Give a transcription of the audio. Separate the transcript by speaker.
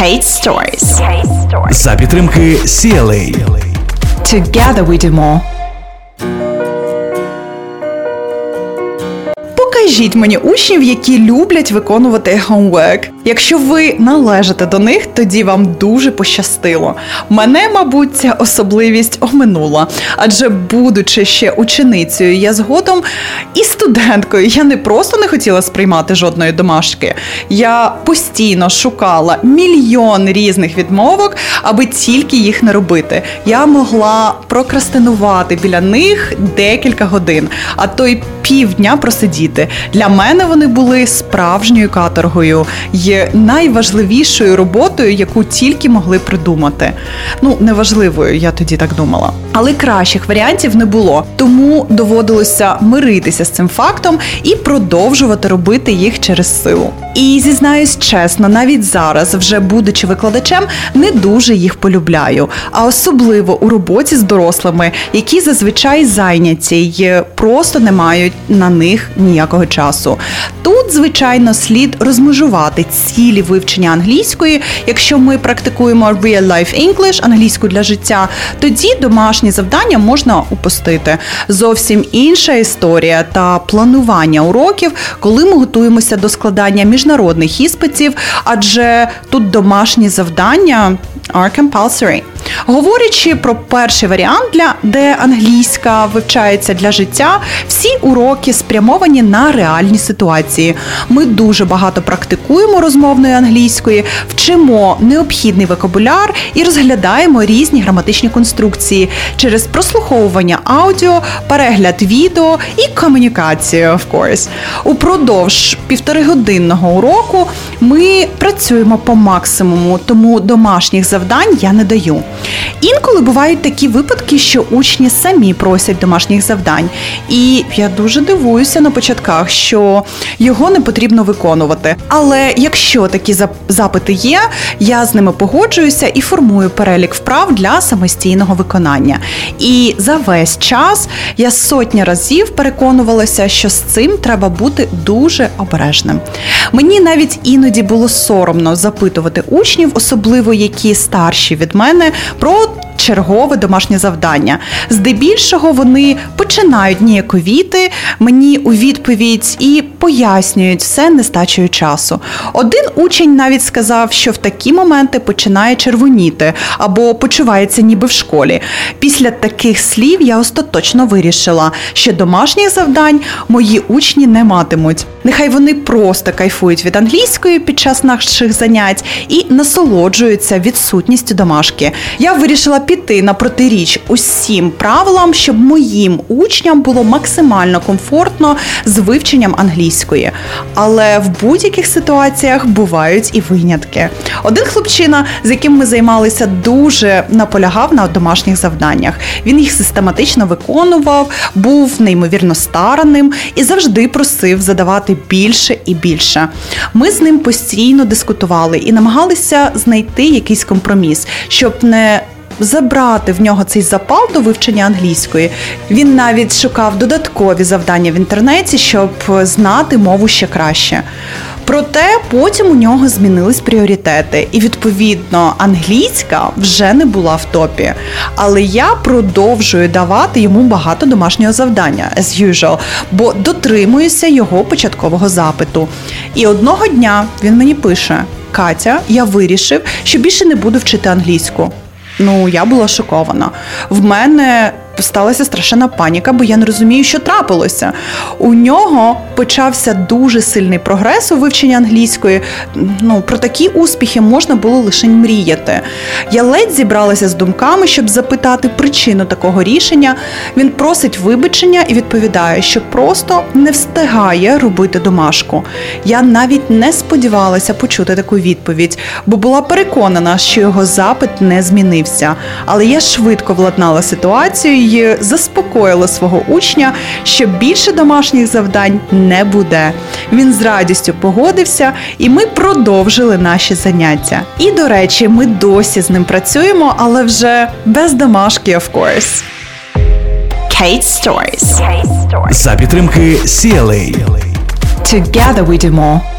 Speaker 1: Kate Stories.
Speaker 2: За підтримки CLA.
Speaker 1: Together we do more. Покажіть мені учнів, які люблять виконувати homework. Якщо ви належите до них, тоді вам дуже пощастило. Мене, мабуть, ця особливість оминула, адже, будучи ще ученицею, я згодом і студенткою, я не просто не хотіла сприймати жодної домашки. Я постійно шукала мільйон різних відмовок, аби тільки їх не робити. Я могла прокрастинувати біля них декілька годин, а то й півдня просидіти. Для мене вони були справжньою каторгою є найважливішою роботою, яку тільки могли придумати. Ну, неважливою, я тоді так думала. Але кращих варіантів не було, тому доводилося миритися з цим фактом і продовжувати робити їх через силу. І зізнаюсь чесно, навіть зараз, вже будучи викладачем, не дуже їх полюбляю, а особливо у роботі з дорослими, які зазвичай зайняті й просто не мають на них ніякого часу. Тут, звичайно, слід розмежувати цілі вивчення англійської. Якщо ми практикуємо real life English, англійську для життя, тоді домашні завдання можна упустити. Зовсім інша історія та планування уроків, коли ми готуємося до складання міжнародних іспитів, адже тут домашні завдання are compulsory. Говорячи про перший варіант, для де англійська вивчається для життя, всі уроки спрямовані на реальні ситуації. Ми дуже багато практикуємо розмовної англійської, вчимо необхідний вокабуляр і розглядаємо різні граматичні конструкції через прослуховування аудіо, перегляд відео і комунікацію. of course. Упродовж півторигодинного уроку ми працюємо по максимуму, тому домашніх завдань я не даю. Інколи бувають такі випадки, що учні самі просять домашніх завдань, і я дуже дивуюся на початках, що його не потрібно виконувати. Але якщо такі запити є, я з ними погоджуюся і формую перелік вправ для самостійного виконання. І за весь час я сотні разів переконувалася, що з цим треба бути дуже обережним. Мені навіть іноді було соромно запитувати учнів, особливо які старші від мене, 앞으로 чергове домашнє завдання. Здебільшого вони починають ніяковіти мені у відповідь і пояснюють все нестачею часу. Один учень навіть сказав, що в такі моменти починає червоніти або почувається ніби в школі. Після таких слів я остаточно вирішила, що домашніх завдань мої учні не матимуть. Нехай вони просто кайфують від англійської під час наших занять і насолоджуються відсутністю домашки. Я вирішила піти на протиріч усім правилам, щоб моїм учням було максимально комфортно з вивченням англійської. Але в будь-яких ситуаціях бувають і винятки. Один хлопчина, з яким ми займалися, дуже наполягав на домашніх завданнях. Він їх систематично виконував, був неймовірно стараним і завжди просив задавати більше і більше. Ми з ним постійно дискутували і намагалися знайти якийсь компроміс, щоб не забрати в нього цей запал до вивчення англійської. Він навіть шукав додаткові завдання в інтернеті, щоб знати мову ще краще. Проте потім у нього змінились пріоритети, і відповідно англійська вже не була в топі. Але я продовжую давати йому багато домашнього завдання, as usual, бо дотримуюся його початкового запиту. І одного дня він мені пише: Катя, я вирішив, що більше не буду вчити англійську. Ну, я була шокована. В мене сталася страшенна паніка, бо я не розумію, що трапилося. У нього почався дуже сильний прогрес у вивченні англійської. Ну про такі успіхи можна було лише мріяти. Я ледь зібралася з думками, щоб запитати причину такого рішення. Він просить вибачення і відповідає, що просто не встигає робити домашку. Я навіть не сподівалася почути таку відповідь, бо була переконана, що його запит не змінився. Але я швидко владнала ситуацію і заспокоїла свого учня, що більше домашніх завдань не буде. Він з радістю погодився, і ми продовжили наші заняття. І, до речі, ми досі з ним працюємо, але вже без домашки, of course. Kate Stories.
Speaker 2: За підтримки CLA.
Speaker 1: Together we do more.